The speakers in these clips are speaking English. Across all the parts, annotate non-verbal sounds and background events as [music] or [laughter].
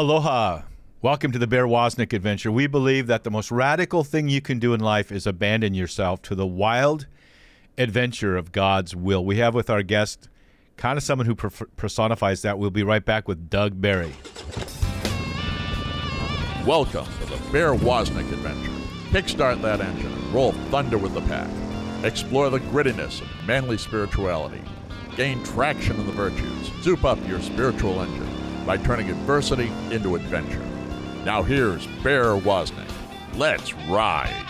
Aloha. Welcome to the Bear Woznick adventure. We believe that the most radical thing you can do in life is abandon yourself to the wild adventure of God's will. We have with our guest kind of someone who personifies that. We'll be right back with Doug Barry. Welcome to the Bear Woznick adventure. Kickstart that engine and roll thunder with the pack. Explore the grittiness of manly spirituality. Gain traction in the virtues. Soup up your spiritual engine by turning adversity into adventure. Now here's Bear Woznick. Let's ride.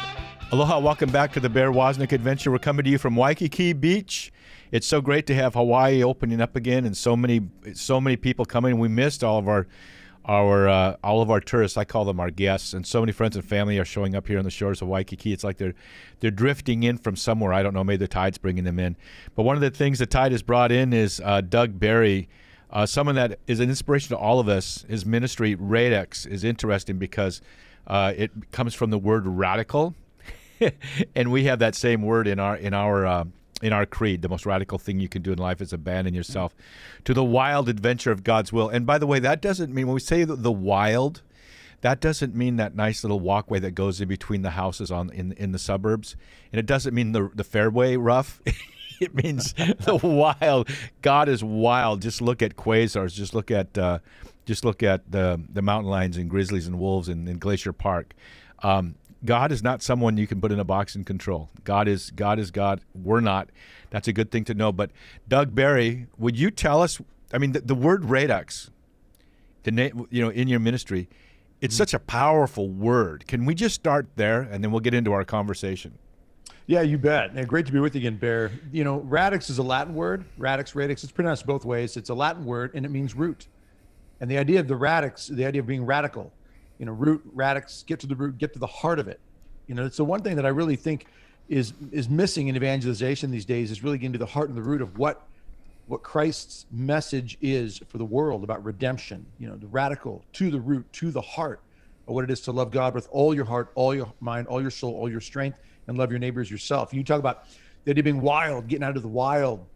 Aloha, welcome back to the Bear Woznick Adventure. We're coming to you from Waikiki Beach. It's so great to have Hawaii opening up again, and so many, so many people coming. We missed all of our, our, uh, all of our tourists. I call them our guests, and so many friends and family are showing up here on the shores of Waikiki. It's like they're, they're drifting in from somewhere. I don't know. Maybe the tide's bringing them in. But one of the things the tide has brought in is uh, Doug Barry uh, someone that is an inspiration to all of us. His ministry, Radix, is interesting because uh, it comes from the word radical, [laughs] and we have that same word in our in our uh, in our creed. The most radical thing you can do in life is abandon yourself to the wild adventure of God's will. And by the way, that doesn't mean when we say the, the wild. That doesn't mean that nice little walkway that goes in between the houses on in in the suburbs, and it doesn't mean the the fairway rough. [laughs] [laughs] it means the wild. God is wild. Just look at quasars. Just look at uh, just look at the the mountain lions and grizzlies and wolves in, in Glacier Park. Um, God is not someone you can put in a box and control. God is God is God. We're not. That's a good thing to know. But Doug Barry, would you tell us? I mean, the, the word radix, the name, you know, in your ministry, it's mm-hmm. such a powerful word. Can we just start there, and then we'll get into our conversation? Yeah, you bet. And great to be with you again, Bear. You know, radix is a Latin word. Radix, radix. It's pronounced both ways. It's a Latin word, and it means root. And the idea of the radix, the idea of being radical, you know, root, radix, get to the root, get to the heart of it. You know, it's the one thing that I really think is is missing in evangelization these days is really getting to the heart and the root of what what Christ's message is for the world about redemption. You know, the radical to the root, to the heart of what it is to love God with all your heart, all your mind, all your soul, all your strength and love your neighbors yourself. You talk about of being wild, getting out of the wild,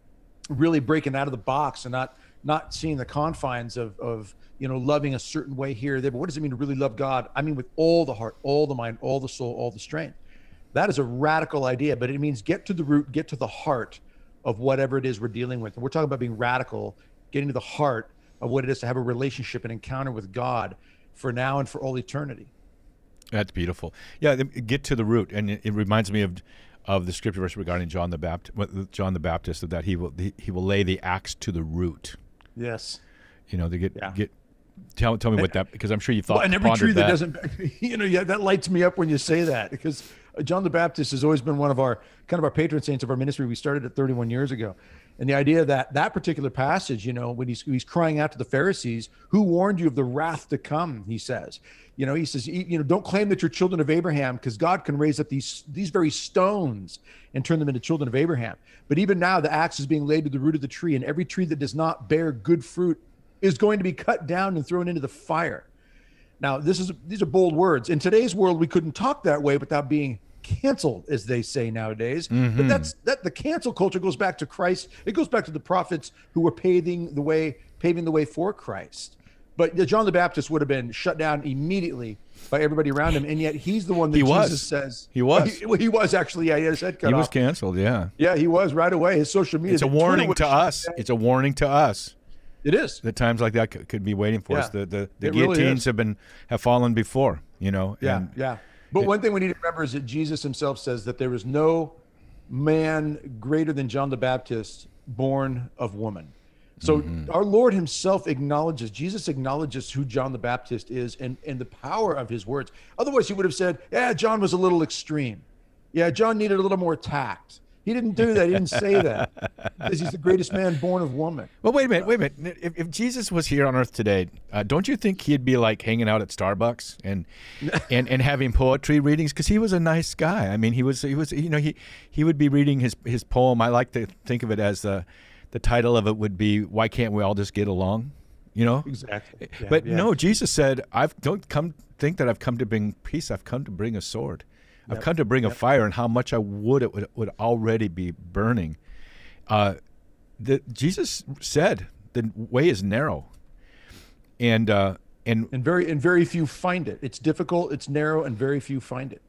really breaking out of the box and not not seeing the confines of of you know loving a certain way here there. But what does it mean to really love God? I mean with all the heart, all the mind, all the soul, all the strength. That is a radical idea, but it means get to the root, get to the heart of whatever it is we're dealing with. And we're talking about being radical, getting to the heart of what it is to have a relationship and encounter with God for now and for all eternity. That's beautiful. Yeah, get to the root, and it, it reminds me of of the scripture verse regarding John the Baptist. John the Baptist that he will he, he will lay the axe to the root. Yes. You know, to get yeah. get. Tell, tell me what that because I'm sure you thought. Well, and every tree that, that doesn't, [laughs] you know, yeah, that lights me up when you say that because John the Baptist has always been one of our kind of our patron saints of our ministry. We started it 31 years ago, and the idea that that particular passage, you know, when he's he's crying out to the Pharisees, "Who warned you of the wrath to come?" He says, you know, he says, you know, don't claim that you're children of Abraham because God can raise up these these very stones and turn them into children of Abraham. But even now, the axe is being laid to the root of the tree, and every tree that does not bear good fruit is going to be cut down and thrown into the fire. Now, this is these are bold words. In today's world, we couldn't talk that way without being canceled, as they say nowadays. Mm-hmm. But that's that the cancel culture goes back to Christ. It goes back to the prophets who were paving the way, paving the way for Christ. But John the Baptist would have been shut down immediately by everybody around him, and yet he's the one that he Jesus was. says he was. [laughs] He, he, was actually. Yeah, he had head cut He off. was canceled. Yeah. Yeah, he was right away. His social media. It's a warning to us. It's a warning to us. It is. The times like that could, could be waiting for yeah. us. The the, the guillotines really have been have fallen before. You know. Yeah. And yeah. But it, one thing we need to remember is that Jesus himself says that there is no man greater than John the Baptist born of woman. So mm-hmm. our Lord himself acknowledges, Jesus acknowledges who John the Baptist is and, and the power of his words. Otherwise, he would have said, yeah, John was a little extreme. Yeah, John needed a little more tact. He didn't do that. He didn't say that [laughs] because he's the greatest man born of woman. Well, wait a minute. Wait a minute. If, if Jesus was here on earth today, uh, don't you think he'd be like hanging out at Starbucks and [laughs] and, and having poetry readings? Because he was a nice guy. I mean, he was he was you know he he would be reading his his poem. I like to think of it as the the title of it would be "Why Can't We All Just Get Along?" You know, exactly. Yeah, but yeah. no, Jesus said, "I've don't come think that I've come to bring peace. I've come to bring a sword. I've come to bring yep. a fire, and how much I would it would, would already be burning." Uh, the, Jesus said, "The way is narrow," and uh, and and very and very few find it. It's difficult, it's narrow, and very few find it.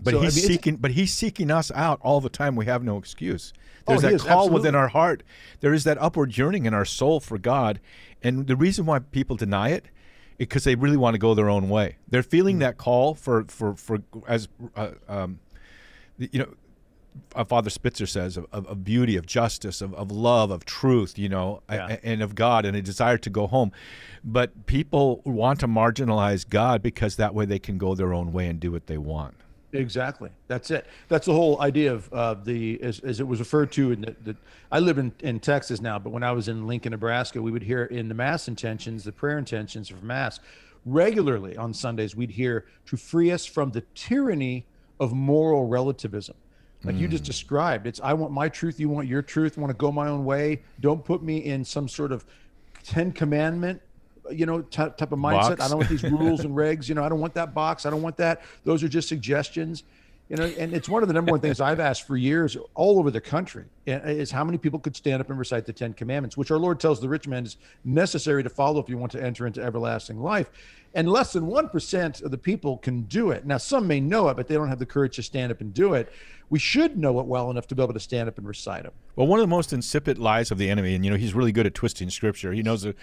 But So, I he's mean, seeking. But he's seeking us out all the time. We have no excuse. There's Oh, that is, call within our heart. There is that upward yearning in our soul for God, and the reason why people deny it, because they really want to go their own way. They're feeling Mm. that call for for for as uh, um, you know. Uh, Father Spitzer says of, of, beauty, of justice, of, of love, of truth, you know, Yeah. and of God, and a desire to go home. But people want to marginalize God because that way they can go their own way and do what they want. Exactly. That's it. That's the whole idea of uh, the as, as it was referred to in the, the. I live in in Texas now, but when I was in Lincoln, Nebraska, we would hear in the mass intentions, the prayer intentions for mass, regularly on Sundays. We'd hear to free us from the tyranny of moral relativism. Like you just described, it's I want my truth, you want your truth, I want to go my own way. Don't put me in some sort of Ten Commandment, you know, type, type of mindset. Box. I don't want these [laughs] rules and regs. You know, I don't want that box. I don't want that. Those are just suggestions. You know, and it's one of the number one things I've asked for years all over the country uh, is how many people could stand up and recite the Ten Commandments, which our Lord tells the rich man is necessary to follow if you want to enter into everlasting life. And less than 1% of the people can do it. Now, some may know it, but they don't have the courage to stand up and do it. We should know it well enough to be able to stand up and recite them. Well, one of the most insipid lies of the enemy, and you know he's really good at twisting scripture. He knows the,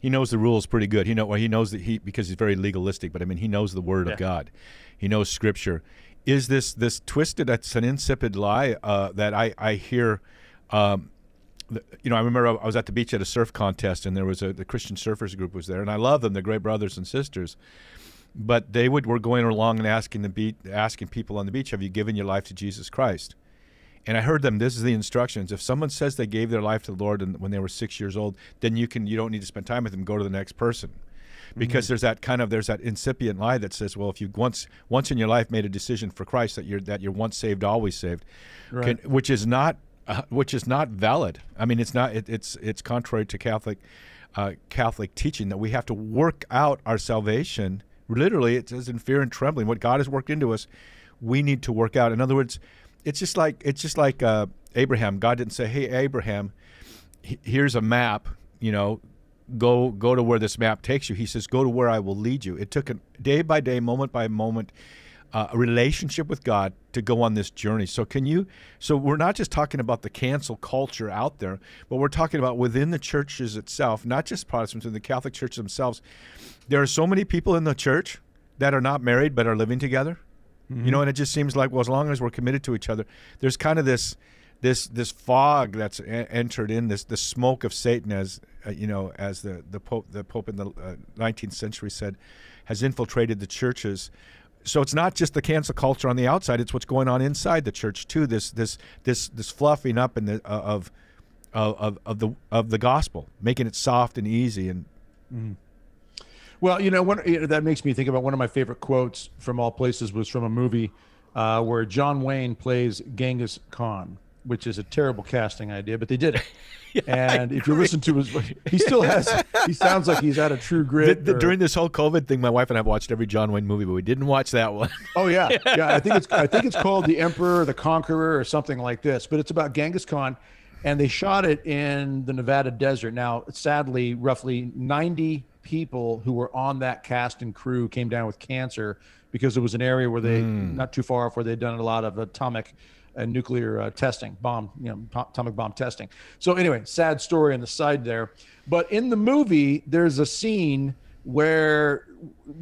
he knows the rules pretty good. He know well, he knows that he because he's very legalistic. But I mean, he knows the word Yeah. of God. He knows scripture. Is this this twisted? That's an insipid lie uh, that I I hear. Um, you know, I remember I was at the beach at a surf contest, and there was a the Christian surfers group was there, and I love them. They're great brothers and sisters. But they would were going along and asking the beach, asking people on the beach, "Have you given your life to Jesus Christ?" And I heard them. This is the instructions. If someone says they gave their life to the Lord when they were six years old, then you can you don't need to spend time with them. Go to the next person, because there's that kind of there's that incipient lie that says, well, if you once once in your life made a decision for Christ that you're that you're once saved, always saved, Right. can, which is not uh, which is not valid. I mean, it's not. It, it's it's contrary to Catholic uh, Catholic teaching that we have to work out our salvation. Literally, it says in fear and trembling. What God has worked into us, we need to work out. In other words, it's just like it's just like uh, Abraham. God didn't say, "Hey, Abraham, here's a map. You know, go go to where this map takes you." He says, "Go to where I will lead you." It took a day by day, moment by moment, uh, a relationship with God to go on this journey. So can you? So we're not just talking about the cancel culture out there, but we're talking about within the churches itself, not just Protestants, in the Catholic Church themselves. There are so many people in the church that are not married but are living together. You know, and it just seems like well, as long as we're committed to each other, there's kind of this this this fog that's entered in this the smoke of Satan, as uh, you know, as the the pope the pope in the uh, 19th century said, has infiltrated the churches. So it's not just the cancel culture on the outside; it's what's going on inside the church too. This this this this fluffing up the, uh, of of of the of the gospel, making it soft and easy, and Well, you know, one, that makes me think about one of my favorite quotes from all places was from a movie uh, where John Wayne plays Genghis Khan, which is a terrible casting idea, but they did it. [laughs] and if you listen to his, he still has. He sounds like he's out of True The- Grit. the- or- during this whole COVID thing, my wife and I have watched every John Wayne movie, but we didn't watch that one. Oh yeah, [laughs] yeah. I think it's I think it's called the Emperor, the Conqueror, or something like this. But it's about Genghis Khan, and they shot it in the Nevada desert. Now, sadly, roughly ninety people who were on that cast and crew came down with cancer because it was an area where they hmm. not too far off where they'd done a lot of atomic and nuclear uh, testing, bomb, you know, atomic bomb testing. So anyway, sad story on the side there. But in the movie, there's a scene where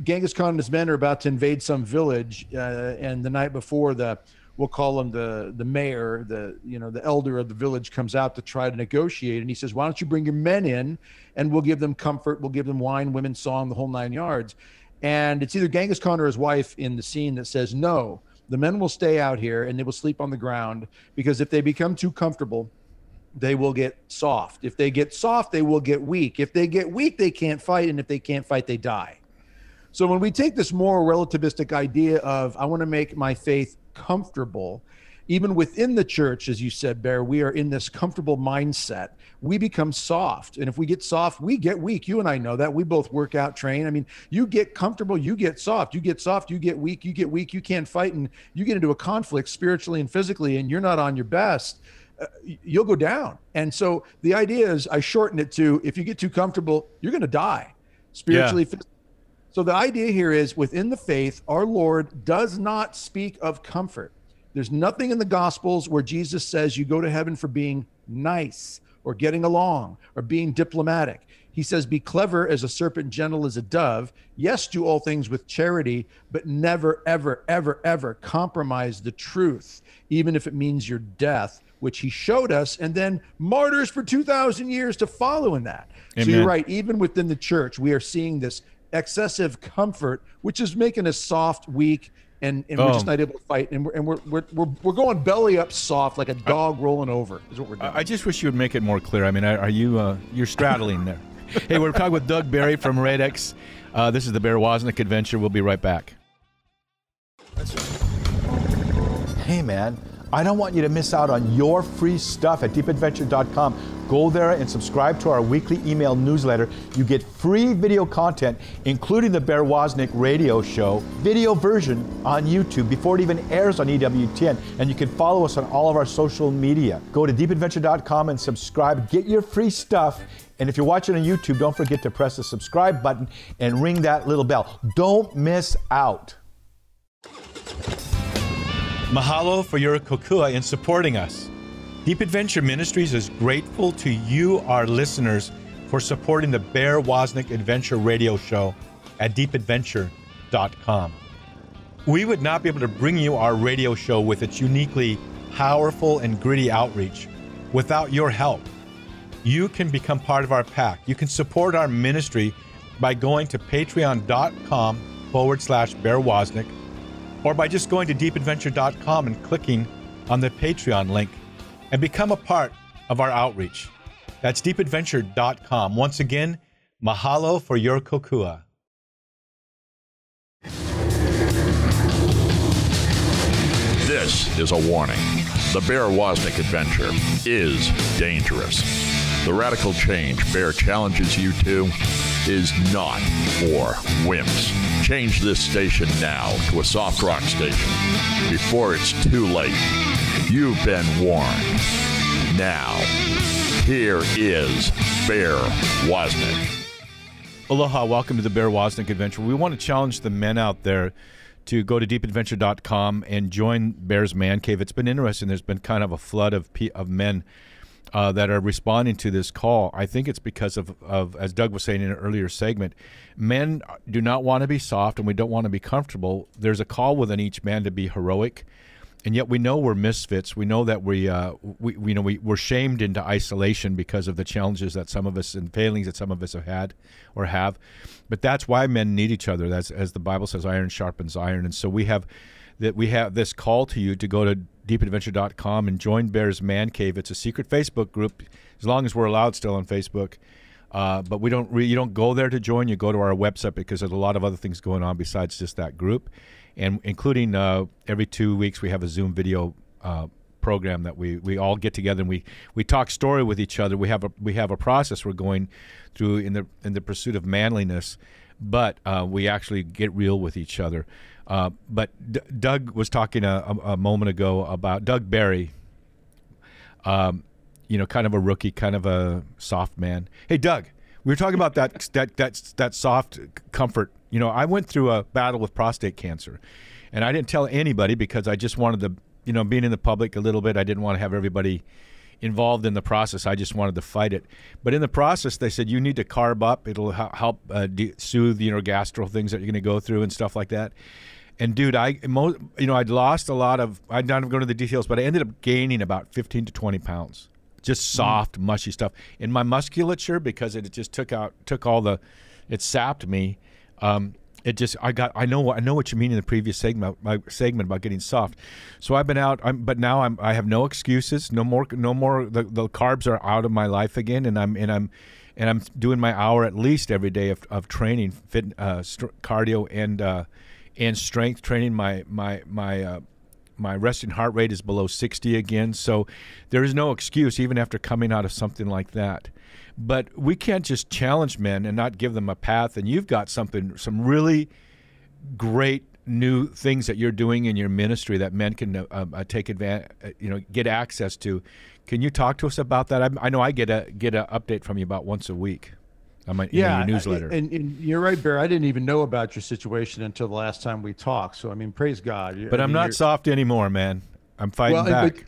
Genghis Khan and his men are about to invade some village, uh, and the night before, the we'll call him the the mayor, the you know the elder of the village comes out to try to negotiate, and he says, "Why don't you bring your men in, and we'll give them comfort, we'll give them wine, women, song, the whole nine yards." And it's either Genghis Khan or his wife in the scene that says, "No, the men will stay out here and they will sleep on the ground because if they become too comfortable." they will get soft. If they get soft, they will get weak. If they get weak, they can't fight. And if they can't fight, they die. So when we take this more relativistic idea of, I want to make my faith comfortable, even within the church, as you said, Bear, we are in this comfortable mindset. We become soft. And if we get soft, we get weak. You and I know that. We both work out, train. I mean, you get comfortable, you get soft. You get soft, you get weak. You get weak, you can't fight. And you get into a conflict spiritually and physically, and you're not on your best uh, you'll go down. And so the idea is I shorten it to if you get too comfortable, you're going to die spiritually, physically, So the idea here is within the faith, our Lord does not speak of comfort. There's nothing in the Gospels where Jesus says you go to heaven for being nice or getting along or being diplomatic. He says, Be clever as a serpent, gentle as a dove. Yes, do all things with charity, but never, ever, ever, ever compromise the truth, even if it means your death, which he showed us, and then martyrs for 2,000 years to follow in that. Amen. So you're right. Even within the church, we are seeing this excessive comfort, which is making us soft, weak, and, and we're just not able to fight. And we're, and we're, we're, we're, we're going belly up soft like a dog I, rolling over is what we're doing. I just wish you would make it more clear. I mean, are you, uh, you're straddling there. [laughs] hey, we're talking with Doug Barry from Radix. Uh, this is the Bear Woznick Adventure. We'll be right back. Hey, man. I don't want you to miss out on your free stuff at deepadventure.com. Go there and subscribe to our weekly email newsletter. You get free video content, including the Bear Woznick radio show, video version on YouTube before it even airs on EWTN. And you can follow us on all of our social media. Go to deepadventure.com and subscribe. Get your free stuff. And if you're watching on YouTube, don't forget to press the subscribe button and ring that little bell. Don't miss out. Mahalo for your kokua in supporting us. Deep Adventure Ministries is grateful to you, our listeners, for supporting the Bear Woznick Adventure radio show at deepadventure.com. We would not be able to bring you our radio show with its uniquely powerful and gritty outreach without your help. You can become part of our pack. You can support our ministry by going to patreon.com forward slash Bear Woznick or by just going to deepadventure.com and clicking on the Patreon link and become a part of our outreach. That's deepadventure.com. Once again, mahalo for your kokua. This is a warning. The Bear Woznick adventure is dangerous. The radical change Bear challenges you to is not for wimps. Change this station now to a soft rock station before it's too late. You've been warned. Now, here is Bear Woznick. Aloha, welcome to the Bear Woznick Adventure. We want to challenge the men out there to go to deepadventure.com and join Bear's Man Cave. It's been interesting. There's been kind of a flood of, of men uh, that are responding to this call, I think it's because of, of, as Doug was saying in an earlier segment, men do not want to be soft and we don't want to be comfortable. There's a call within each man to be heroic. And yet we know we're misfits. We know that we, uh, we, we, you know, we, we're shamed into isolation because of the challenges that some of us and failings that some of us have had or have. But that's why men need each other. That's as the Bible says, iron sharpens iron. And so we have that we have this call to you to go to deepadventure.com and join Bear's Man Cave. It's a secret Facebook group, as long as we're allowed still on Facebook. Uh, but we don't re- you don't go there to join. You go to our website because there's a lot of other things going on besides just that group, and including uh, every two weeks we have a Zoom video uh, program that we, we all get together and we, we talk story with each other. We have a we have a process we're going through in the in the pursuit of manliness, but uh, we actually get real with each other. Uh, but D- Doug was talking a, a, a, moment ago about Doug Barry. Um, you know, kind of a rookie, kind of a soft man. Hey, Doug, we were talking about that [laughs] that that that soft comfort. You know, I went through a battle with prostate cancer, and I didn't tell anybody because I just wanted to, you know, being in the public a little bit. I didn't want to have everybody involved in the process. I just wanted to fight it. But in the process, they said you need to carb up. It'll help uh, de- soothe you know gastro things that you're going to go through and stuff like that. And dude, I most you know I'd lost a lot of. I don't even go into the details, but I ended up gaining about 15 to 20 pounds, just mm. soft, mm. mushy stuff in my musculature because it just took out took all the, it sapped me. Um, it just I got I know I know what you mean in the previous segment my segment about getting soft. So I've been out, I'm, but now I'm I have no excuses. No more no more. The, the carbs are out of my life again, and I'm and I'm and I'm doing my hour at least every day of, of training, fit, uh, st- cardio, and uh, and strength training. My my my uh, my resting heart rate is below 60 again. So there is no excuse, even after coming out of something like that. But we can't just challenge men and not give them a path. And you've got something, some really great new things that you're doing in your ministry that men can uh, uh, take advantage, uh, you know, get access to. Can you talk to us about that? I, I know I get a get an update from you about once a week. On my yeah, in your newsletter. And, and, you're right, Bear. I didn't even know about your situation until the last time we talked. So I mean, praise God. But I I'm mean, not soft anymore, man. I'm fighting Well, back. but-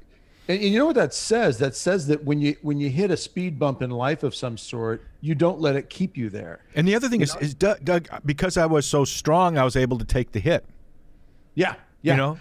and, and you know what that says? That says that when you when you hit a speed bump in life of some sort, you don't let it keep you there. and the other thing is, is Doug, Doug, because I was so strong, I was able to take the hit. Yeah, yeah. You know,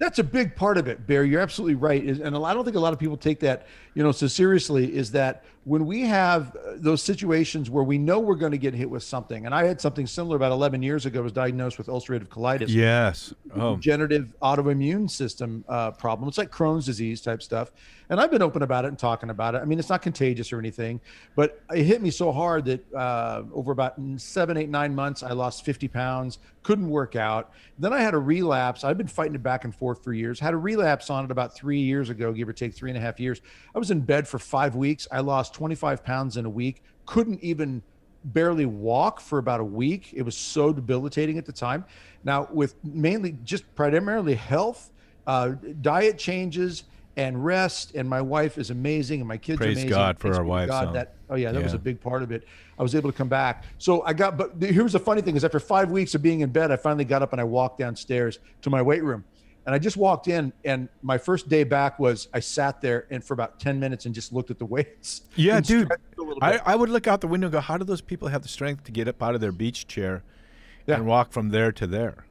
That's a big part of it, Bear. You're absolutely right. Is- And I don't think a lot of people take that, you know, so seriously. Is that when we have uh, those situations where we know we're going to get hit with something, and I had something similar about 11 years ago. I was diagnosed with ulcerative colitis. yes. Oh, degenerative autoimmune system uh, problem. It's like Crohn's disease type stuff. And I've been open about it and talking about it. I mean, it's not contagious or anything, but it hit me so hard that uh, over about seven, eight, nine months, I lost 50 pounds, couldn't work out. Then I had a relapse. I've been fighting it back and forth for years. Had a relapse on it about three years ago, give or take three and a half years. I was in bed for five weeks. I lost 25 pounds in a week, couldn't even barely walk for about a week. It was so debilitating at the time. Now, with mainly just primarily health, uh, diet changes, and rest, and my wife is amazing, and my kids Praise are amazing. God for our wives, God that oh yeah, that was a big part of it. I was able to come back. So I got, but here's the funny thing: is after five weeks of being in bed, I finally got up and I walked downstairs to my weight room. And I just walked in, and my first day back was I sat there and for about ten minutes and just looked at the [laughs] weights. yeah, dude. stretched a little I. I would look out the window and go, how do those people have the strength to get up out of their beach chair Yeah. and walk from there to there?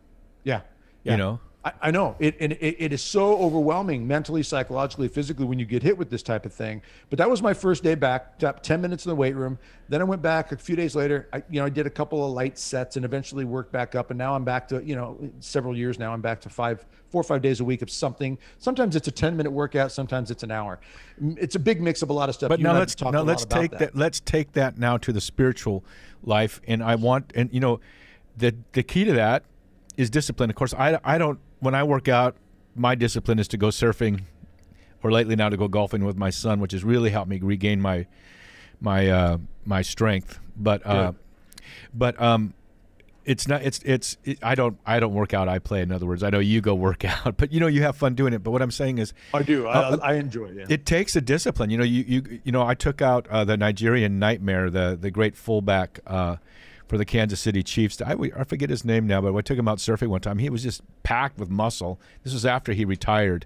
Yeah. You know? I, I know it, and it, it is so overwhelming mentally, psychologically, physically when you get hit with this type of thing. But that was my first day back. Up ten minutes in the weight room. Then I went back a few days later. I, you know, I did a couple of light sets and eventually worked back up. And now I'm back to, you know, several years now. I'm back to five, four or five days a week of something. Sometimes it's a ten minute workout. Sometimes it's an hour. It's a big mix of a lot of stuff. But You now let's now let's about take that. Let's take that now to the spiritual life, and I want and you know, the the key to that is discipline. Of course, I I don't when I work out, my discipline is to go surfing, or lately now to go golfing with my son, which has really helped me regain my my uh, my strength. But uh, but um. It's not. It's. It's. It, I don't. I don't work out. I play. In other words, I know you go work [laughs] out, but you know you have fun doing it. But what I'm saying is, I do. I, Uh, I enjoy it. Yeah. it takes a discipline. You know, you you you know, I took out uh, the Nigerian Nightmare, the the great fullback uh, for the Kansas City Chiefs. I, I forget his name now, but I took him out surfing one time. He was just packed with muscle. This was after he retired.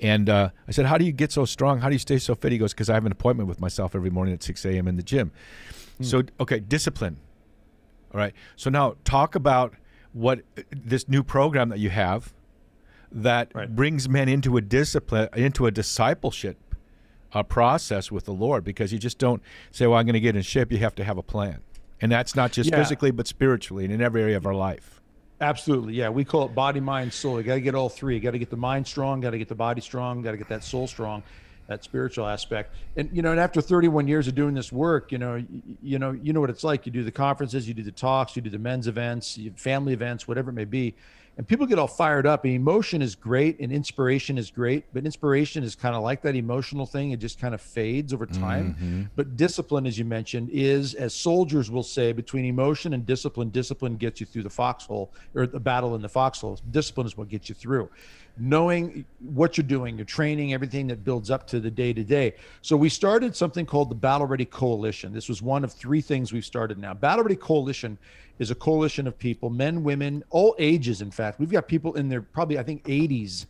And uh, I said, "How do you get so strong? How do you stay so fit?" He goes, "Because I have an appointment with myself every morning at 6 a.m. in the gym." So, okay, discipline. All right. So now talk about what this new program that you have that Right. brings men into a discipline, into a discipleship uh, process with the Lord, because you just don't say, "Well, I'm going to get in shape." You have to have a plan, and that's not just Yeah. physically, but spiritually and in every area of our life. Absolutely. Yeah. We call it body, mind, soul. You got to get all three. You got to get the mind strong, got to get the body strong, got to get that soul strong, that spiritual aspect. And, you know, and after 31 years of doing this work, you know, you, you know, you know what it's like. You do the conferences, you do the talks, you do the men's events, family events, whatever it may be. And people get all fired up. And emotion is great and inspiration is great, but inspiration is kind of like that emotional thing. It just kind of fades over time. Mm-hmm. But discipline, as you mentioned, is, as soldiers will say, between emotion and discipline, discipline gets you through the foxhole or the battle in the foxhole. Discipline is what gets you through. Knowing what you're doing, your training, everything that builds up to the day to day. So we started something called the Battle Ready Coalition. This was one of three things we've started now. Battle Ready Coalition is a coalition of people, men, women, all ages, in fact. We've got people in their probably, I think, 80s.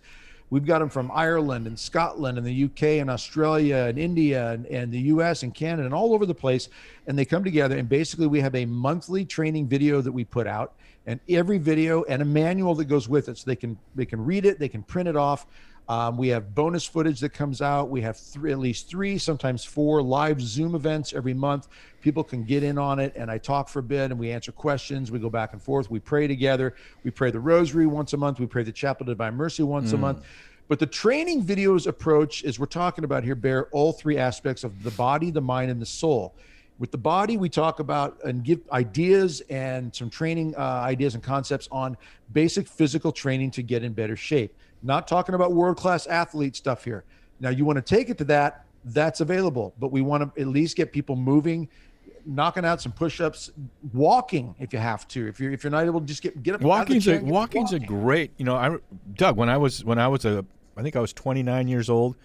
We've got them from Ireland and Scotland and the UK and Australia and India and, and the US and Canada and all over the place. And they come together and basically we have a monthly training video that we put out and every video and a manual that goes with it. So they can they can read it, they can print it off. Um, we have bonus footage that comes out. We have three, at least three, sometimes four live Zoom events every month. People can get in on it, and I talk for a bit, and we answer questions. We go back and forth. We pray together. We pray the Rosary once a month. We pray the Chaplet of Divine Mercy once a month. But the training videos approach is we're talking about here bear all three aspects of the body, the mind, and the soul. With the body, we talk about and give ideas and some training uh, ideas and concepts on basic physical training to get in better shape. Not talking about world class athlete stuff here. Now, you want to take it to that, that's available, but we want to at least get people moving, knocking out some push ups, walking if you have to. If you're if you're not able to just get get up. out of the Walking's a walking's a great. You know, I Doug when I was when I was a I think I was 29 years old.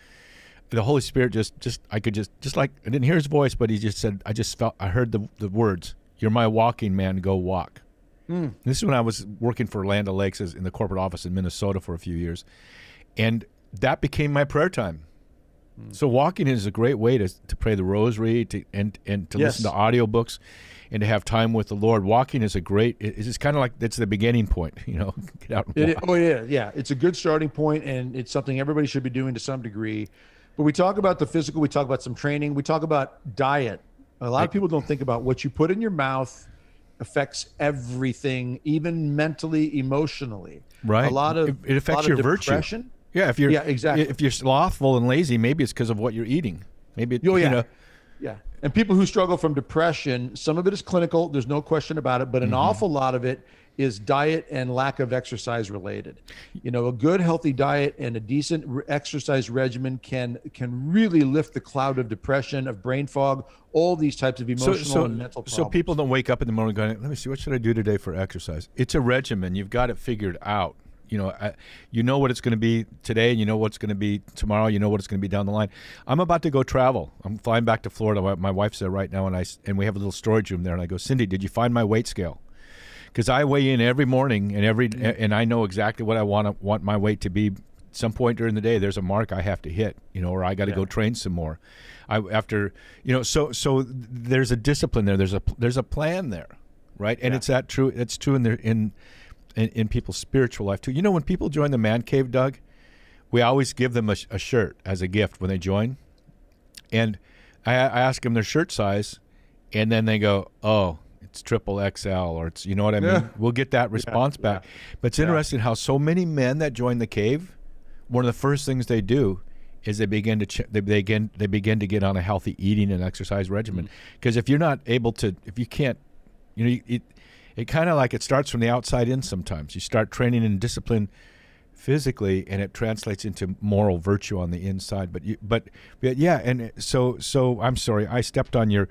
the Holy Spirit just just I could just just like I didn't hear his voice, but he just said I just felt I heard the the words. You're my walking man. Go walk. Hmm. This is when I was working for Land Lakes as- in the corporate office in Minnesota for a few years, and that became my prayer time. Hmm. So walking is a great way to, to pray the rosary to and and to Yes. listen to audiobooks and to have time with the Lord. Walking is a great. it- It's kind of like it's the beginning point. [laughs] You know, [laughs] get out and It, oh yeah, yeah. It's a good starting point, and it's something everybody should be doing to some degree. But we talk about the physical. We talk about some training. We talk about diet. A lot of people don't think about what you put in your mouth affects everything, even mentally, emotionally. Right. A lot of It- it affects your of virtue. depression. Yeah, if you're Yeah, exactly. If you're slothful and lazy, maybe it's because of what you're eating. Maybe it, Oh, yeah. you know, Yeah. And people who struggle from depression, some of it is clinical, there's no question about it, but an mm-hmm. awful lot of it is diet and lack of exercise related. You know, a good healthy diet and a decent exercise regimen can can really lift the cloud of depression, of brain fog, all these types of emotional so, and mental problems. so people don't wake up in the morning going, "Let me see, what should I do today for exercise?" It's a regimen. You've got it figured out. You know, I, you know what it's going to be today, and you know what's going to be tomorrow. You know what it's going to be down the line. I'm about to go travel. I'm flying back to Florida. My, my wife's there right now, and I and we have a little storage room there. And I go, Cindy, did you find my weight scale? Because I weigh in every morning and every and I know exactly what I want to want my weight to be. Some point during the day, there's a mark I have to hit, you know, or I got to go train some more. I after you know, so so there's a discipline there. There's a there's a plan there, right? And Yeah. it's that true. It's true in their in, in in people's spiritual life too. You know, when people join the man cave, Doug, we always give them a, a shirt as a gift when they join, and I, I ask them their shirt size, and then they go, "Oh, it's triple XL," or it's you know what I mean. Yeah. We'll get that response yeah. back. But it's interesting how so many men that join the cave, one of the first things they do is they begin to ch- they begin they begin to get on a healthy eating and exercise regimen. Mm. Because if you're not able to, if you can't, you know, it it kind of like it starts from the outside in. Sometimes you start training and discipline physically and it translates into moral virtue on the inside but you but, but yeah and so so i'm sorry i stepped on your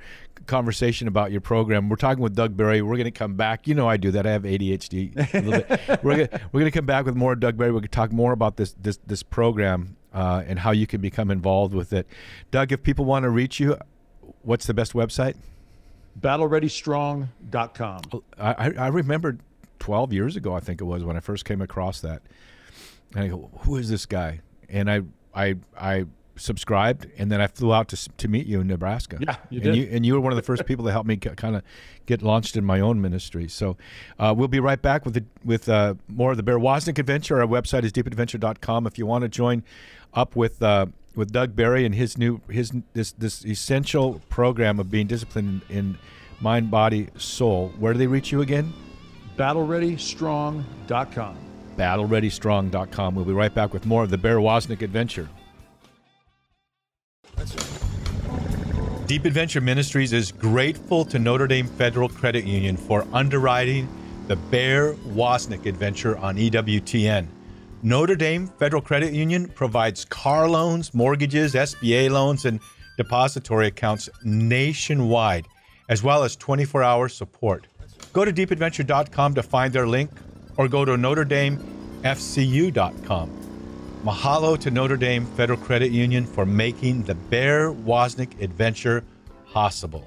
conversation about your program. We're talking with doug Barry. We're going to come back. You know i do that. I have adhd a little bit. [laughs] We're going we're to come back with more doug Barry. We're going to talk more about this this this program uh, and how you can become involved with it. Doug if people want to reach you what's the best website? BattleReadyStrong.com. I, I I remember 12 years ago, I think it was, when I first came across that. And I go, who is this guy? And I I I subscribed, and then I flew out to to meet you in Nebraska. Yeah, you and did. You, and you were one of the first people to help me kind of get launched in my own ministry. So uh, we'll be right back with the, with uh, more of the Bear Woznick Adventure. Our website is deepadventure.com. If you want to join up with uh, with Doug Barry and his new his this this essential program of being disciplined in mind, body, soul, where do they reach you again? BattleReadyStrong.com. BattleReadyStrong.com. We'll be right back with more of the Bear Woznick Adventure. Deep Adventure Ministries is grateful to Notre Dame Federal Credit Union for underwriting the Bear Woznick Adventure on EWTN. Notre Dame Federal Credit Union provides car loans, mortgages, SBA loans, and depository accounts nationwide, as well as 24 hour support. Go to deepadventure.com to find their link or go to NotreDameFCU.com. Mahalo to Notre Dame Federal Credit Union for making the Bear Woznick adventure possible.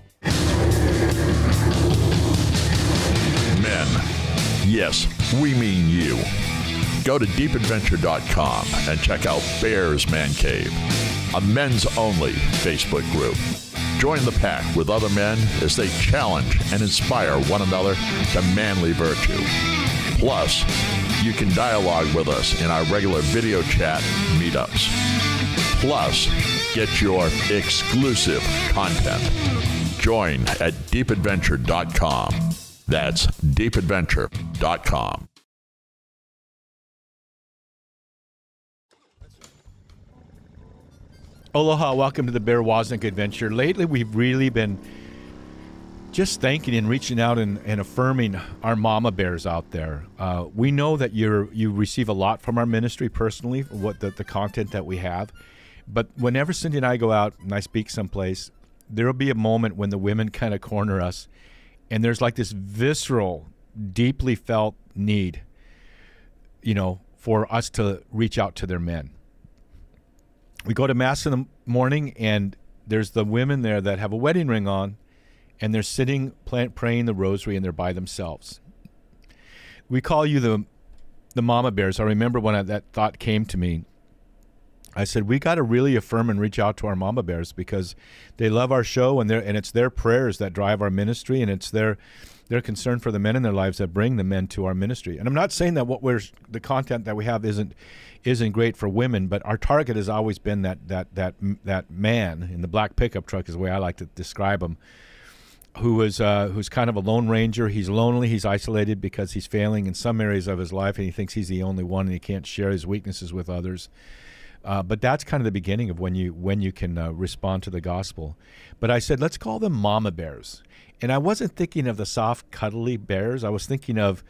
Men. Yes, we mean you. Go to deepadventure.com and check out Bears Man Cave, a men's only Facebook group. Join the pack with other men as they challenge and inspire one another to manly virtue. Plus, you can dialogue with us in our regular video chat meetups. Plus, get your exclusive content. Join at deepadventure.com. That's deepadventure.com. Aloha, welcome to the Bear Woznick adventure. Lately, we've really been just thanking and reaching out and, and affirming our mama bears out there. Uh, we know that you're you receive a lot from our ministry personally, what the, the content that we have. But whenever Cindy and I go out and I speak someplace, there will be a moment when the women kind of corner us, and there's like this visceral, deeply felt need, you know, for us to reach out to their men we go to mass in the morning, and there's the women there that have a wedding ring on, and they're sitting praying the rosary, and they're by themselves. We call you the the mama bears. I remember when I, that thought came to me. I said we got to really affirm and reach out to our mama bears because they love our show and they and it's their prayers that drive our ministry and it's their their concern for the men in their lives that bring the men to our ministry. And I'm not saying that what we're the content that we have isn't isn't great for women, but our target has always been that that that that man in the black pickup truck is the way I like to describe him who is uh, who's kind of a lone ranger. He's lonely. He's isolated because he's failing in some areas of his life, and he thinks he's the only one, and he can't share his weaknesses with others. Uh, but that's kind of the beginning of when you when you can uh, respond to the gospel. But I said, let's call them mama bears, and I wasn't thinking of the soft, cuddly bears. I was thinking of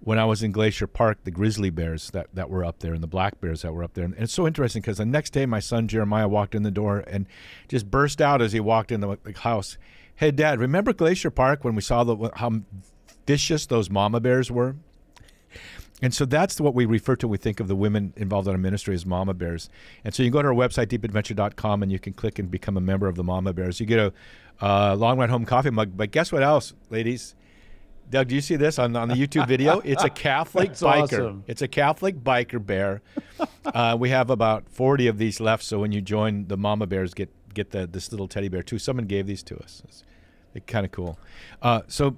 when I was in Glacier Park, the grizzly bears that, that were up there and the black bears that were up there. And, it's so interesting because the next day, my son Jeremiah walked in the door and just burst out as he walked in the, the house. Hey, Dad, remember Glacier Park when we saw the, how vicious those mama bears were? And so that's what we refer to when we think of the women involved in our ministry as mama bears. And so you go to our website, deepadventure.com, and you can click and become a member of the mama bears. You get a uh, long ride home coffee mug. But guess what else, ladies? Doug, do you see this on, on the YouTube video? It's a [laughs] Catholic biker. Awesome. It's a Catholic biker bear. [laughs] Uh, we have about 40 of these left. So when you join the mama bears, get get the this little teddy bear too. Someone gave these to us. It's, it's kind of cool. Uh, so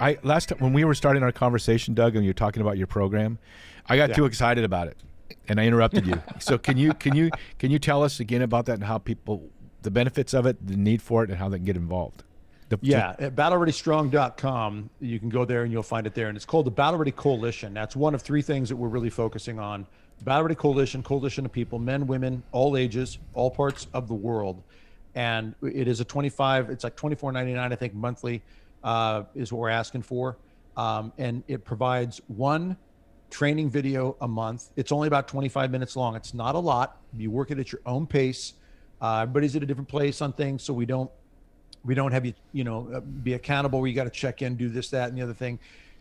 I last time when we were starting our conversation, Doug, and you were talking about your program, I got yeah. too excited about it, and I interrupted you. [laughs] so can you can you can you tell us again about that and how people the benefits of it, the need for it, and how they can get involved? The, yeah, at battlereadystrong.com, you can go there and you'll find it there. And it's called the Battle Ready Coalition. That's one of three things that we're really focusing on. Battle Ready Coalition, coalition of people, men, women, all ages, all parts of the world. And it is a 25, it's like 24.99, I think, monthly uh, is what we're asking for. Um, and it provides one training video a month. It's only about 25 minutes long. It's not a lot. You work it at your own pace. Uh, everybody's at a different place on things, so we don't we don't have you you know uh, be accountable where you got to check in do this that and the other thing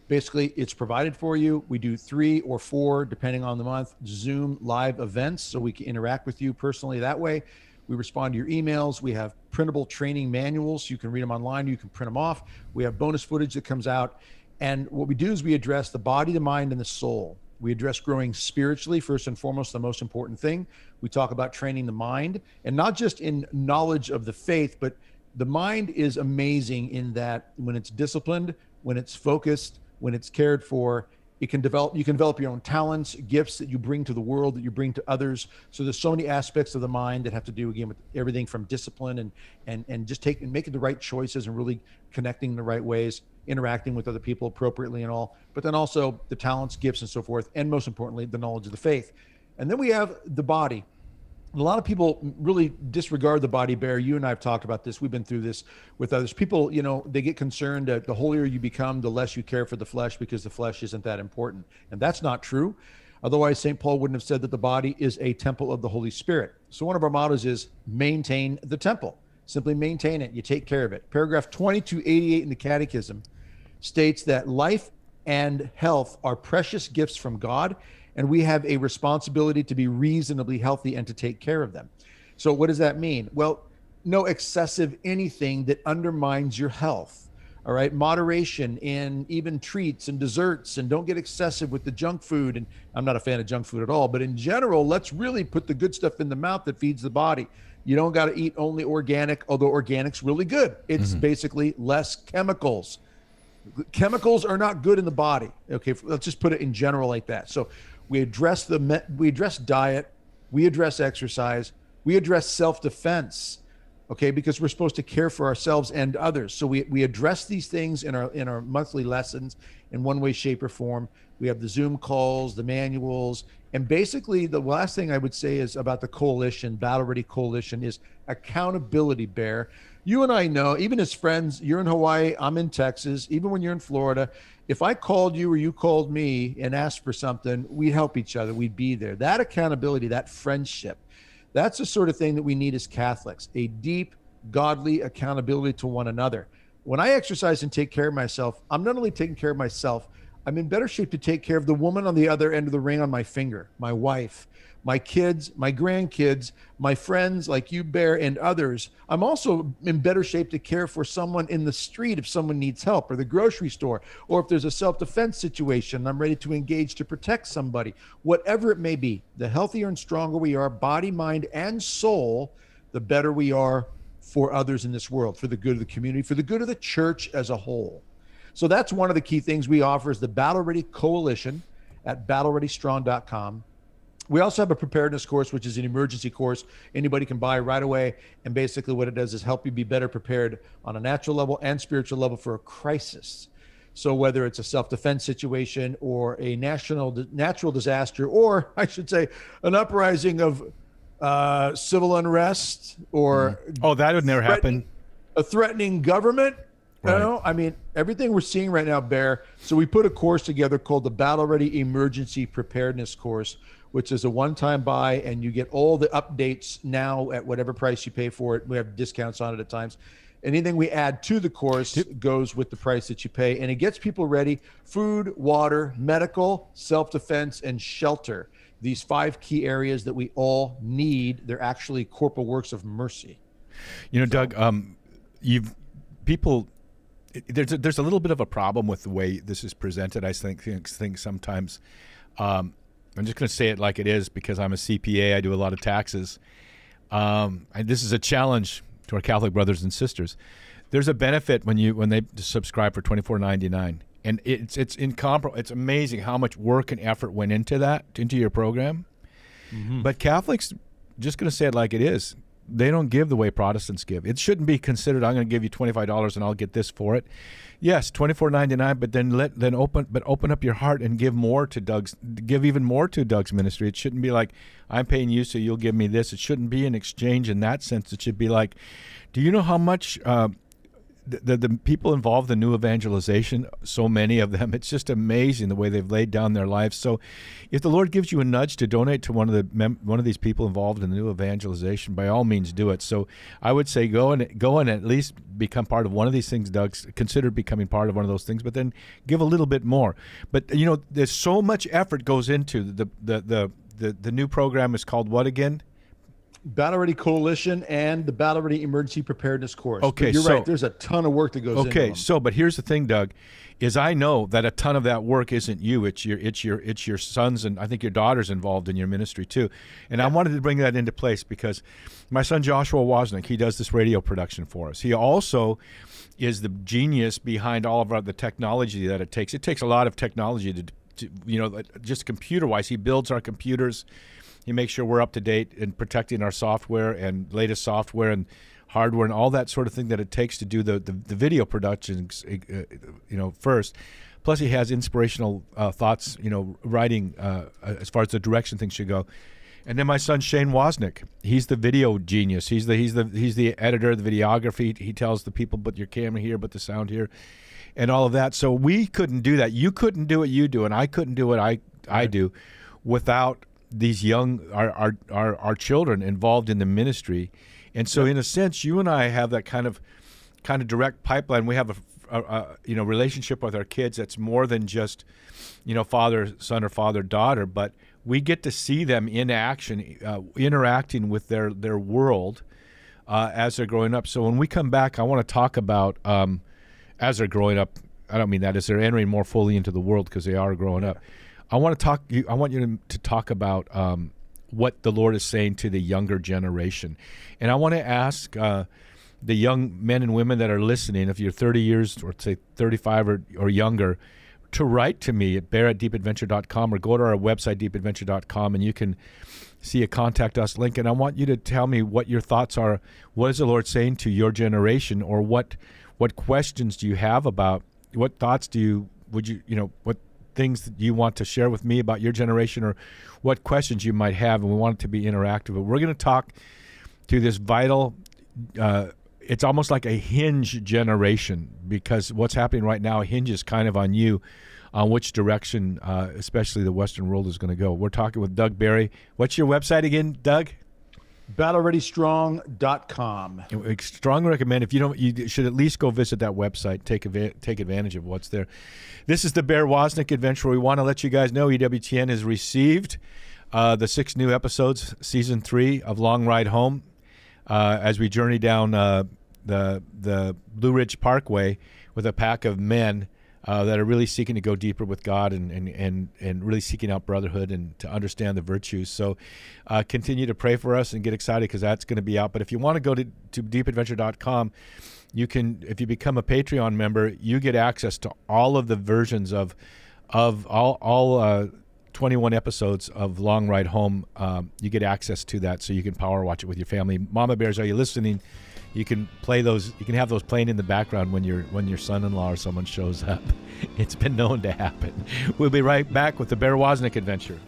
basically it's provided for you. We do three or four depending on the month zoom live events so we can interact with you personally that way. We respond to your emails. We have printable training manuals. You can read them online. You can print them off. We have bonus footage that comes out. And what we do is we address the body the mind and the soul. We address growing spiritually first and foremost the most important thing. We talk about training the mind and not just in knowledge of the faith but the mind is amazing in that when it's disciplined, when it's focused, when it's cared for, it can develop you can develop your own talents gifts that you bring to the world that you bring to others. So there's so many aspects of the mind that have to do again with everything from discipline and and and just taking making the right choices and really connecting in the right ways interacting with other people appropriately and all but then also the talents gifts and so forth and most importantly the knowledge of the faith. And then we have the body a lot of people really disregard the body bear. You and I have talked about this. We've been through this with others. People, you know, they get concerned that the holier you become, the less you care for the flesh because the flesh isn't that important. And that's not true. Otherwise, St. Paul wouldn't have said that the body is a temple of the Holy Spirit. So one of our mottos is maintain the temple. Simply maintain it. You take care of it. Paragraph 2288 in the Catechism states that life and health are precious gifts from God and we have a responsibility to be reasonably healthy and to take care of them. So, what does that mean? Well, no excessive anything that undermines your health. All right, moderation in even treats and desserts, and don't get excessive with the junk food. And I'm not a fan of junk food at all, but in general, let's really put the good stuff in the mouth that feeds the body. You don't got to eat only organic, although organic's really good. It's mm-hmm. basically less chemicals. Chemicals are not good in the body. Okay, let's just put it in general like that. So we address the we address diet, we address exercise, we address self-defense. Okay, because we're supposed to care for ourselves and others. So we, we address these things in our in our monthly lessons in one way, shape, or form. We have the Zoom calls, the manuals, and basically the last thing I would say is about the coalition, Battle Ready Coalition, is accountability. Bear, you and I know, even as friends, you're in Hawaii, I'm in Texas. Even when you're in Florida, if I called you or you called me and asked for something, we'd help each other. We'd be there. That accountability, that friendship, that's the sort of thing that we need as Catholics a deep, godly accountability to one another. When I exercise and take care of myself, I'm not only taking care of myself, I'm in better shape to take care of the woman on the other end of the ring on my finger, my wife, my kids, my grandkids, my friends like you, Bear, and others. I'm also in better shape to care for someone in the street if someone needs help, or the grocery store, or if there's a self defense situation. I'm ready to engage to protect somebody. Whatever it may be, the healthier and stronger we are, body, mind, and soul, the better we are for others in this world, for the good of the community, for the good of the church as a whole. So that's one of the key things we offer is the Battle Ready Coalition at battlereadystrong.com. We also have a preparedness course, which is an emergency course anybody can buy right away. And basically, what it does is help you be better prepared on a natural level and spiritual level for a crisis. So, whether it's a self defense situation or a national natural disaster, or [laughs] I should say, an uprising of uh, civil unrest, or mm. oh, that would never happen. A threatening government, Right. Know, I mean, everything we're seeing right now, Bear. So we put a course together called the Battle Ready Emergency Preparedness Course, which is a one-time buy, and you get all the updates now at whatever price you pay for it. We have discounts on it at times. Anything we add to the course goes with the price that you pay, and it gets people ready: food, water, medical, self-defense, and shelter. These five key areas that we all need. They're actually corporal works of mercy. You know, so, Doug, um, you've people there's a, there's a little bit of a problem with the way this is presented. I think think sometimes. Um, I'm just going to say it like it is because I'm a CPA. I do a lot of taxes. Um, and this is a challenge to our Catholic brothers and sisters. There's a benefit when you when they subscribe for twenty four ninety nine, and it's it's incomparable. It's amazing how much work and effort went into that into your program. Mm-hmm. But Catholics, just going to say it like it is they don't give the way Protestants give. It shouldn't be considered. I'm going to give you twenty five dollars and I'll get this for it. Yes, twenty four ninety nine. But then let then open but open up your heart and give more to Doug's. Give even more to Doug's ministry. It shouldn't be like I'm paying you so you'll give me this. It shouldn't be an exchange in that sense. It should be like, do you know how much? Uh, the, the people involved in new evangelization, so many of them, it's just amazing the way they've laid down their lives. So, if the Lord gives you a nudge to donate to one of the mem- one of these people involved in the new evangelization, by all means do it. So, I would say go and go and at least become part of one of these things. Doug, consider becoming part of one of those things, but then give a little bit more. But you know, there's so much effort goes into the the the the, the new program is called what again? Battle Ready Coalition and the Battle Ready Emergency Preparedness Course. Okay, but you're so, right. There's a ton of work that goes. Okay, so but here's the thing, Doug, is I know that a ton of that work isn't you. It's your it's your it's your sons and I think your daughters involved in your ministry too. And yeah. I wanted to bring that into place because my son Joshua Woznick, he does this radio production for us. He also is the genius behind all of our, the technology that it takes. It takes a lot of technology to, to you know, just computer wise. He builds our computers he makes sure we're up to date in protecting our software and latest software and hardware and all that sort of thing that it takes to do the, the, the video productions, uh, you know, first. Plus, he has inspirational uh, thoughts, you know, writing uh, as far as the direction things should go. And then my son Shane Woznick, he's the video genius. He's the he's the he's the editor of the videography. He tells the people, "Put your camera here, but the sound here," and all of that. So we couldn't do that. You couldn't do what you do, and I couldn't do what I I do without these young our, our our our children involved in the ministry, and so in a sense, you and I have that kind of kind of direct pipeline. We have a, a, a, you know relationship with our kids that's more than just you know father son or father daughter, but we get to see them in action, uh, interacting with their their world uh, as they're growing up. So when we come back, I want to talk about um, as they're growing up. I don't mean that as they're entering more fully into the world because they are growing up. I want to talk. I want you to, talk about um, what the Lord is saying to the younger generation, and I want to ask uh, the young men and women that are listening, if you're 30 years or say 35 or, or younger, to write to me at bear at deepadventure.com or go to our website deepadventure.com and you can see a contact us link. And I want you to tell me what your thoughts are. What is the Lord saying to your generation, or what what questions do you have about? What thoughts do you would you you know what things that you want to share with me about your generation or what questions you might have, and we want it to be interactive. But we're going to talk to this vital. Uh, it's almost like a hinge generation because what's happening right now hinges kind of on you on which direction, uh, especially the Western world, is going to go. We're talking with Doug Barry. What's your website again, Doug? battlereadystrong.com. Strongly recommend if you don't, you should at least go visit that website. Take take advantage of what's there. This is the Bear Woznick adventure. We want to let you guys know EWTN has received uh, the six new episodes, season three of Long Ride Home, uh, as we journey down uh, the the Blue Ridge Parkway with a pack of men uh, that are really seeking to go deeper with God and, and, and, and really seeking out brotherhood and to understand the virtues. So uh, continue to pray for us and get excited because that's going to be out. But if you want to go to, to deepadventure.com, you can, if you become a Patreon member, you get access to all of the versions of, of all, all uh, 21 episodes of Long Ride Home. Um, you get access to that so you can power watch it with your family. Mama Bears, are you listening? you can play those you can have those playing in the background when your when your son-in-law or someone shows up [laughs] it's been known to happen we'll be right back with the bear woznick adventure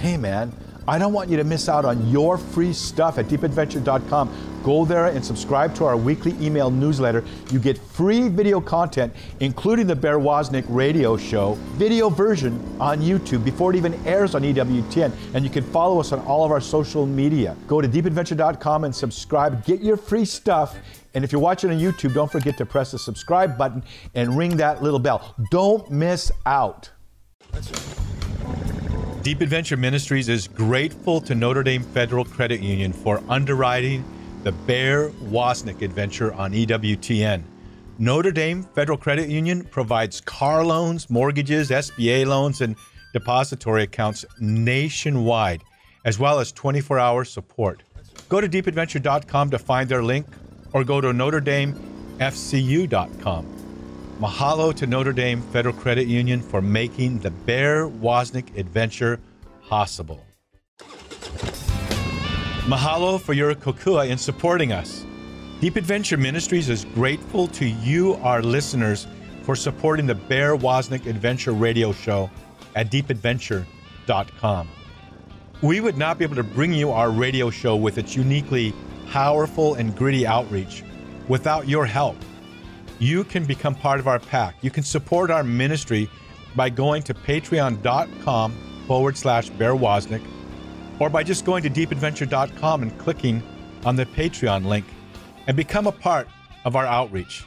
hey man I don't want you to miss out on your free stuff at deepadventure.com. Go there and subscribe to our weekly email newsletter. You get free video content, including the Bear Woznick radio show, video version on YouTube before it even airs on EWTN. And you can follow us on all of our social media. Go to deepadventure.com and subscribe. Get your free stuff. And if you're watching on YouTube, don't forget to press the subscribe button and ring that little bell. Don't miss out. Deep Adventure Ministries is grateful to Notre Dame Federal Credit Union for underwriting the Bear Woznick adventure on EWTN. Notre Dame Federal Credit Union provides car loans, mortgages, SBA loans, and depository accounts nationwide, as well as 24 hour support. Go to deepadventure.com to find their link or go to NotreDameFCU.com. Mahalo to Notre Dame Federal Credit Union for making the Bear Woznick adventure possible. Mahalo for your kokua in supporting us. Deep Adventure Ministries is grateful to you, our listeners, for supporting the Bear Woznick Adventure radio show at deepadventure.com. We would not be able to bring you our radio show with its uniquely powerful and gritty outreach without your help you can become part of our pack. You can support our ministry by going to patreon.com forward slash Bear or by just going to deepadventure.com and clicking on the Patreon link and become a part of our outreach.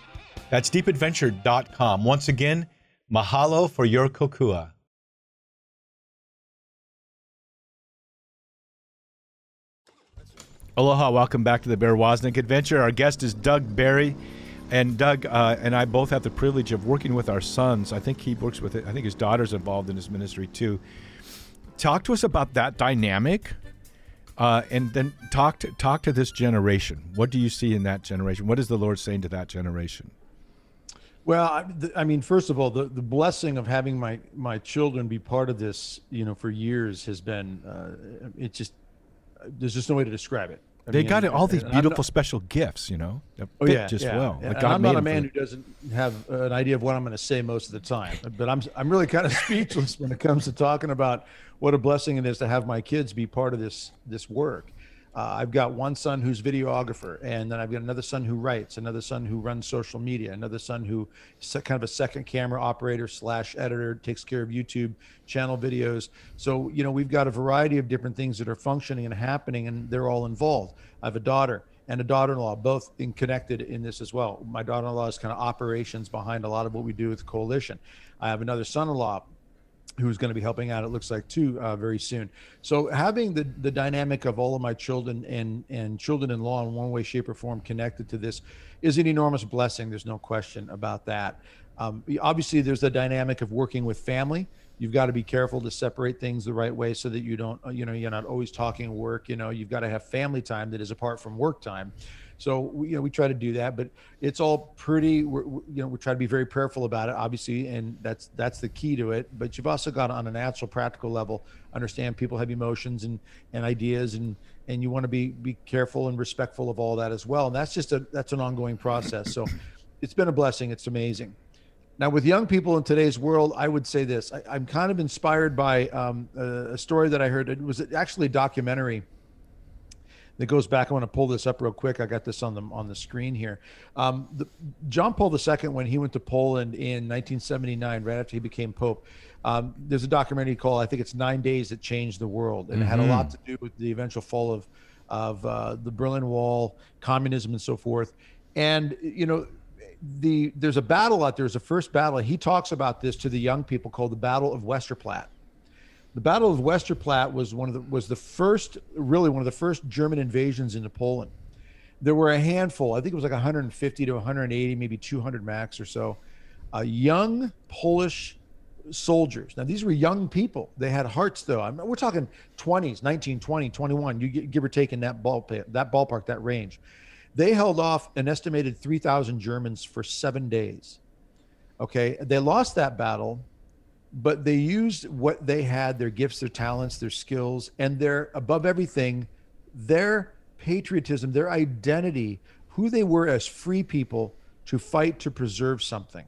That's deepadventure.com. Once again, mahalo for your kokua. Aloha, welcome back to the Bear Woznick Adventure. Our guest is Doug Barry. And Doug uh, and I both have the privilege of working with our sons. I think he works with it. I think his daughter's involved in his ministry too. Talk to us about that dynamic, uh, and then talk to talk to this generation. What do you see in that generation? What is the Lord saying to that generation? Well, I, I mean, first of all, the, the blessing of having my my children be part of this, you know, for years has been, uh, it just, there's just no way to describe it. I they mean, got all these beautiful not, special gifts, you know. oh yeah, just yeah. well. Like I'm not a man who doesn't have uh, an idea of what I'm going to say most of the time, but I'm I'm really kind of [laughs] speechless when it comes to talking about what a blessing it is to have my kids be part of this this work. Uh, I've got one son who's videographer, and then I've got another son who writes, another son who runs social media, another son who is kind of a second camera operator slash editor, takes care of YouTube channel videos. So you know we've got a variety of different things that are functioning and happening, and they're all involved. I have a daughter and a daughter-in-law, both in connected in this as well. My daughter-in-law is kind of operations behind a lot of what we do with coalition. I have another son-in-law who's going to be helping out it looks like too uh, very soon. So having the the dynamic of all of my children and and children-in-law in one way shape or form connected to this is an enormous blessing there's no question about that. Um, obviously there's the dynamic of working with family. You've got to be careful to separate things the right way so that you don't you know you're not always talking work you know you've got to have family time that is apart from work time so we, you know, we try to do that, but it's all pretty. We're, you know, we try to be very prayerful about it, obviously, and that's that's the key to it. But you've also got on a natural, practical level, understand people have emotions and and ideas, and and you want to be be careful and respectful of all that as well. And that's just a that's an ongoing process. So it's been a blessing. It's amazing. Now, with young people in today's world, I would say this: I, am kind of inspired by um, a, a, story that I heard. It was actually a documentary that goes back. I want to pull this up real quick. I got this on the on the screen here. Um, the, John Paul II, when he went to Poland in 1979, right after he became Pope, um, there's a documentary called I think it's Nine Days That Changed the World, and mm-hmm. it had a lot mm-hmm. to do with the eventual fall of of uh, the Berlin Wall, communism, and so forth. And you know, the there's a battle out there. There's a first battle. He talks about this to the young people called the Battle of Westerplatte. The Battle of Westerplatte was one of the was the first, really one of the first German invasions into Poland. There were a handful. I think it was like 150 to 180, maybe 200 max or so, uh, young Polish soldiers. Now these were young people. They had hearts though. I mean, we're talking 20s, 19, 20, 21. You give or take in that ball that ballpark, that range. They held off an estimated 3,000 Germans for seven days. Okay, they lost that battle, but they used what they had their gifts, their talents, their skills, and their, above everything, their patriotism, their identity, who they were as free people to fight to preserve something.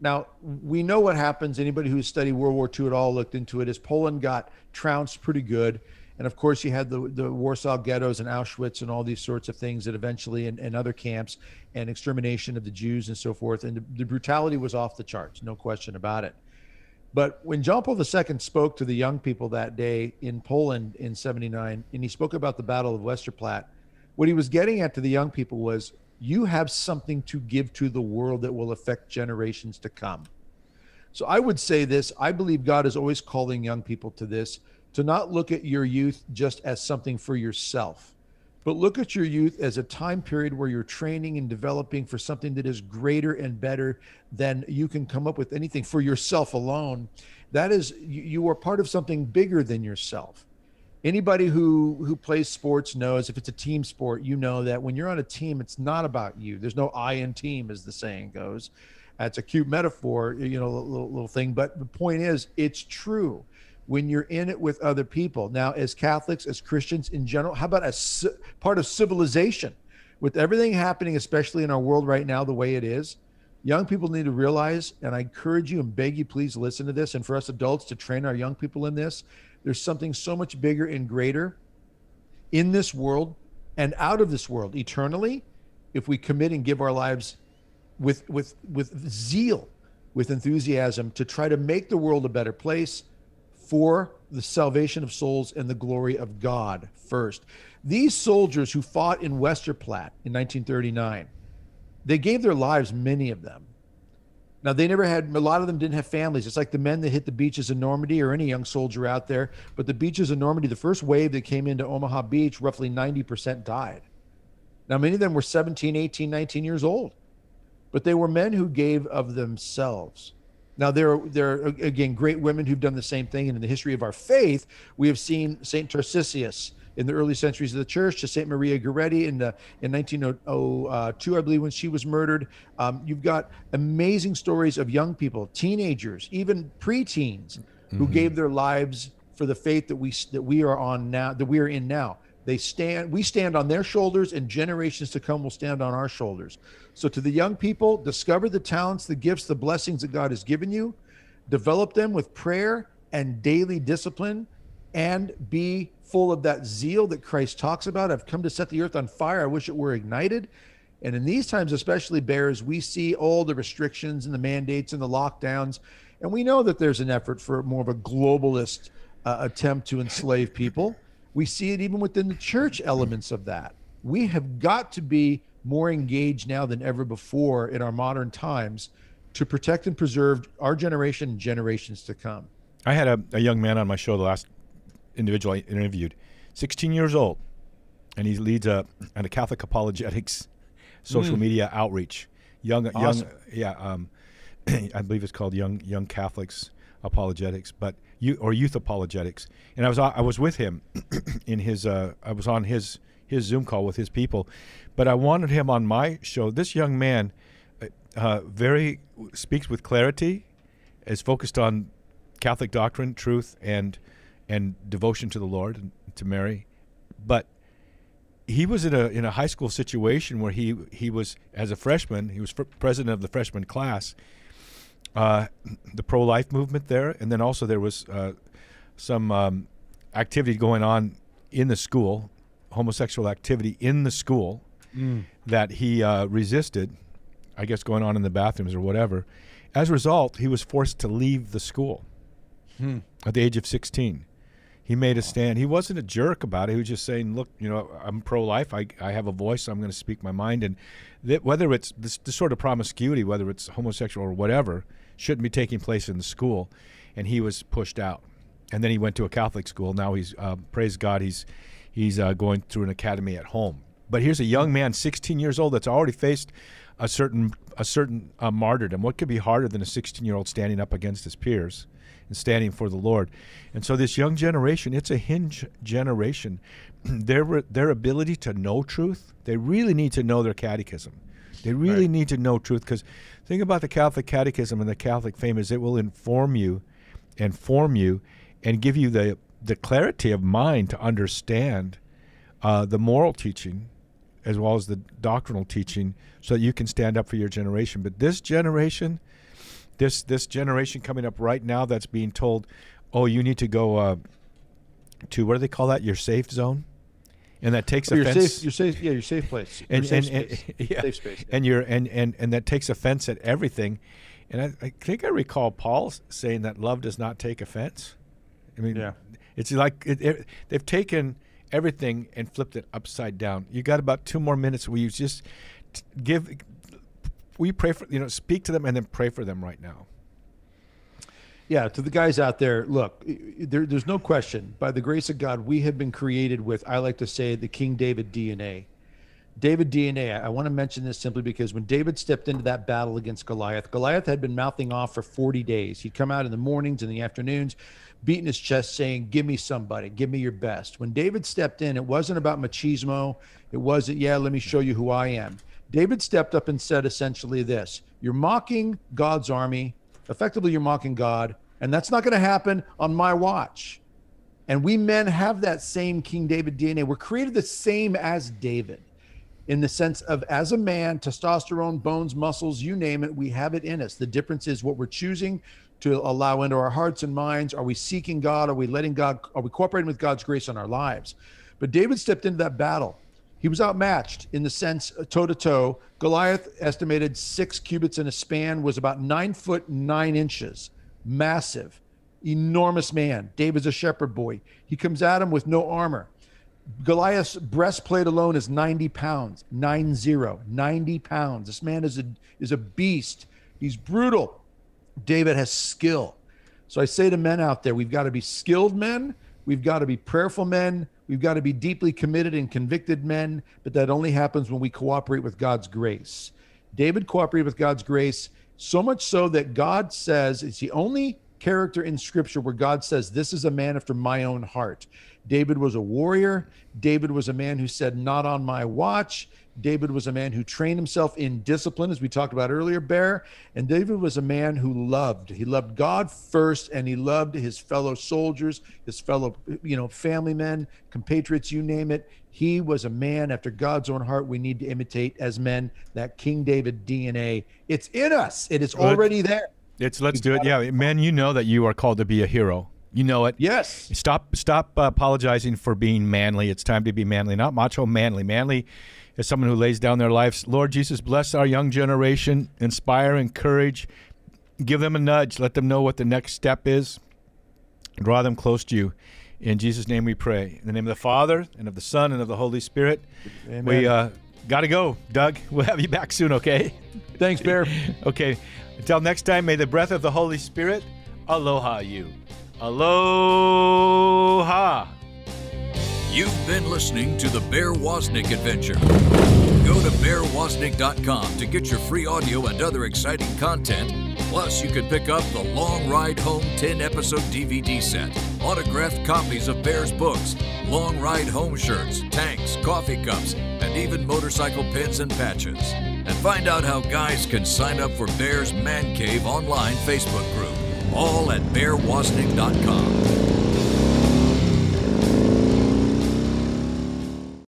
Now, we know what happens. Anybody who studied World War II at all looked into it is Poland got trounced pretty good and of course you had the, the warsaw ghettos and auschwitz and all these sorts of things that eventually and, and other camps and extermination of the jews and so forth and the, the brutality was off the charts no question about it but when john paul ii spoke to the young people that day in poland in 79 and he spoke about the battle of westerplatte what he was getting at to the young people was you have something to give to the world that will affect generations to come. So i would say this i believe god is always calling young people to this to not look at your youth just as something for yourself, but look at your youth as a time period where you're training and developing for something that is greater and better than you can come up with anything for yourself alone. That is, you, are part of something bigger than yourself. Anybody who who plays sports knows if it's a team sport, you know that when you're on a team, it's not about you. There's no I in team, as the saying goes. That's a cute metaphor, you know, little, little thing. But the point is, it's true when you're in it with other people. Now, as Catholics, as Christians in general, how about as part of civilization? With everything happening, especially in our world right now, the way it is, young people need to realize, and I encourage you and beg you, please listen to this, and for us adults to train our young people in this, there's something so much bigger and greater in this world and out of this world eternally if we commit and give our lives with with with zeal with enthusiasm to try to make the world a better place for the salvation of souls and the glory of God first. These soldiers who fought in Westerplatte in 1939, they gave their lives, many of them. Now, they never had, a lot of them didn't have families. It's like the men that hit the beaches in Normandy or any young soldier out there. But the beaches in Normandy, the first wave that came into Omaha Beach, roughly 90% died. Now, many of them were 17, 18, 19 years old, but they were men who gave of themselves. Now, there are, there are, again, great women who've done the same thing. And in the history of our faith, we have seen St. Tarcisius in the early centuries of the church to St. Maria Goretti in, the, in 1902, I believe, when she was murdered. Um, you've got amazing stories of young people, teenagers, even preteens, mm-hmm. who gave their lives for the faith that we that we are on now, that we are in now. They stand, we stand on their shoulders, and generations to come will stand on our shoulders. So, to the young people, discover the talents, the gifts, the blessings that God has given you, develop them with prayer and daily discipline, and be full of that zeal that Christ talks about. I've come to set the earth on fire. I wish it were ignited. And in these times, especially bears, we see all the restrictions and the mandates and the lockdowns. And we know that there's an effort for more of a globalist uh, attempt to enslave people. We see it even within the church elements of that. We have got to be more engaged now than ever before in our modern times to protect and preserve our generation and generations to come. I had a, a young man on my show, the last individual I interviewed, 16 years old, and he leads a, and a Catholic apologetics social mm. media outreach. Young, awesome. young, yeah, um, [clears throat] I believe it's called Young Young Catholics Apologetics, but or Youth Apologetics. And I was I was with him [clears throat] in his uh, I was on his his Zoom call with his people, but I wanted him on my show. This young man, uh, uh, very speaks with clarity, is focused on Catholic doctrine, truth, and and devotion to the Lord and to Mary, but he was in a in a high school situation where he he was as a freshman he was president of the freshman class uh, the pro life movement there, and then also there was uh, some um, activity going on in the school, homosexual activity in the school mm. that he uh, resisted, I guess going on in the bathrooms or whatever. As a result, he was forced to leave the school hmm. at the age of 16. He made a stand. He wasn't a jerk about it. He was just saying, "Look, you know, I'm pro-life. I, I have a voice. I'm going to speak my mind." And that whether it's this, this sort of promiscuity, whether it's homosexual or whatever, shouldn't be taking place in the school. And he was pushed out. And then he went to a Catholic school. Now he's uh, praise God. He's he's uh, going through an academy at home. But here's a young man, 16 years old, that's already faced a certain a certain uh, martyrdom. What could be harder than a 16 year old standing up against his peers and standing for the Lord? And so this young generation, it's a hinge generation. [clears throat] their their ability to know truth, they really need to know their catechism. They really Right. need to know truth because think about the Catholic catechism and the Catholic faith is it will inform you, inform you, and give you the the clarity of mind to understand uh, the moral teaching as well as the doctrinal teaching so that you can stand up for your generation. But this generation, this this generation coming up right now that's being told, oh, you need to go uh, to what do they call that? Your safe zone, and that takes Your offense. safe, your safe, yeah, your safe place, and, your and, safe and- space, [laughs] yeah, safe space. yeah. and you're and, and and that takes offense at everything. And I, I think I recall Paul saying that love does not take offense. I mean, Yeah. it's like it, it, they've taken everything and flipped it upside down. You got about two more minutes where you just give. We pray for you know speak to them and then pray for them right now. Yeah, to the guys out there, look, there, there's no question. By the grace of God, we have been created with, I like to say, the King David DNA. David DNA, I, I want to mention this simply because when David stepped into that battle against Goliath, Goliath had been mouthing off for 40 days. He'd come out in the mornings and the afternoons, beating his chest, saying, Give me somebody, give me your best. When David stepped in, it wasn't about machismo. It wasn't, yeah, let me show you who I am. David stepped up and said essentially this You're mocking God's army. Effectively, you're mocking God. And that's not going to happen on my watch. And we men have that same King David DNA. We're created the same as David in the sense of as a man, testosterone, bones, muscles, you name it, we have it in us. The difference is what we're choosing to allow into our hearts and minds. Are we seeking God? Are we letting God, are we cooperating with God's grace on our lives? But David stepped into that battle. He was outmatched in the sense toe to toe. Goliath, estimated six cubits in a span, was about nine foot nine inches, massive, enormous man. David's a shepherd boy. He comes at him with no armor. Goliath's breastplate alone is 90 pounds, nine zero, 90 pounds. This man is a is a beast. He's brutal. David has skill. So I say to men out there, we've got to be skilled men, we've got to be prayerful men, we've got to be deeply committed and convicted men, but that only happens when we cooperate with God's grace. David cooperated with God's grace so much so that God says it's the only character in scripture where God says, This is a man after my own heart. David was a warrior. David was a man who said, Not on my watch. David was a man who trained himself in discipline, as we talked about earlier, Bear. And David was a man who loved. He loved God first, and he loved his fellow soldiers, his fellow, you know, family men, compatriots, you name it. He was a man after God's own heart. We need to imitate as men that King David DNA. It's in us. It is already there. It's let's do it. Yeah, man, you know that you are called to be a hero. You know it. Yes. Stop stop apologizing for being manly. It's time to be manly, not macho manly. Manly is someone who lays down their lives. Lord Jesus, bless our young generation, inspire, encourage, give them a nudge, let them know what the next step is. Draw them close to you. In Jesus' name we pray. In the name of the Father and of the Son and of the Holy Spirit. Amen. We uh, got to go, Doug. [laughs] We'll have you back soon, okay? Thanks, Bear. [laughs] Okay. Until next time, may the breath of the Holy Spirit aloha you. Aloha. You've been listening to the Bear Woznick Adventure. Go to bearwoznick.com to get your free audio and other exciting content. Plus, you can pick up the Long Ride Home 10 episode DVD set, autographed copies of Bear's books, Long Ride Home shirts, tanks, coffee cups, and even motorcycle pins and patches. And find out how guys can sign up for Bear's Man Cave online Facebook group, all at bearwoznick.com.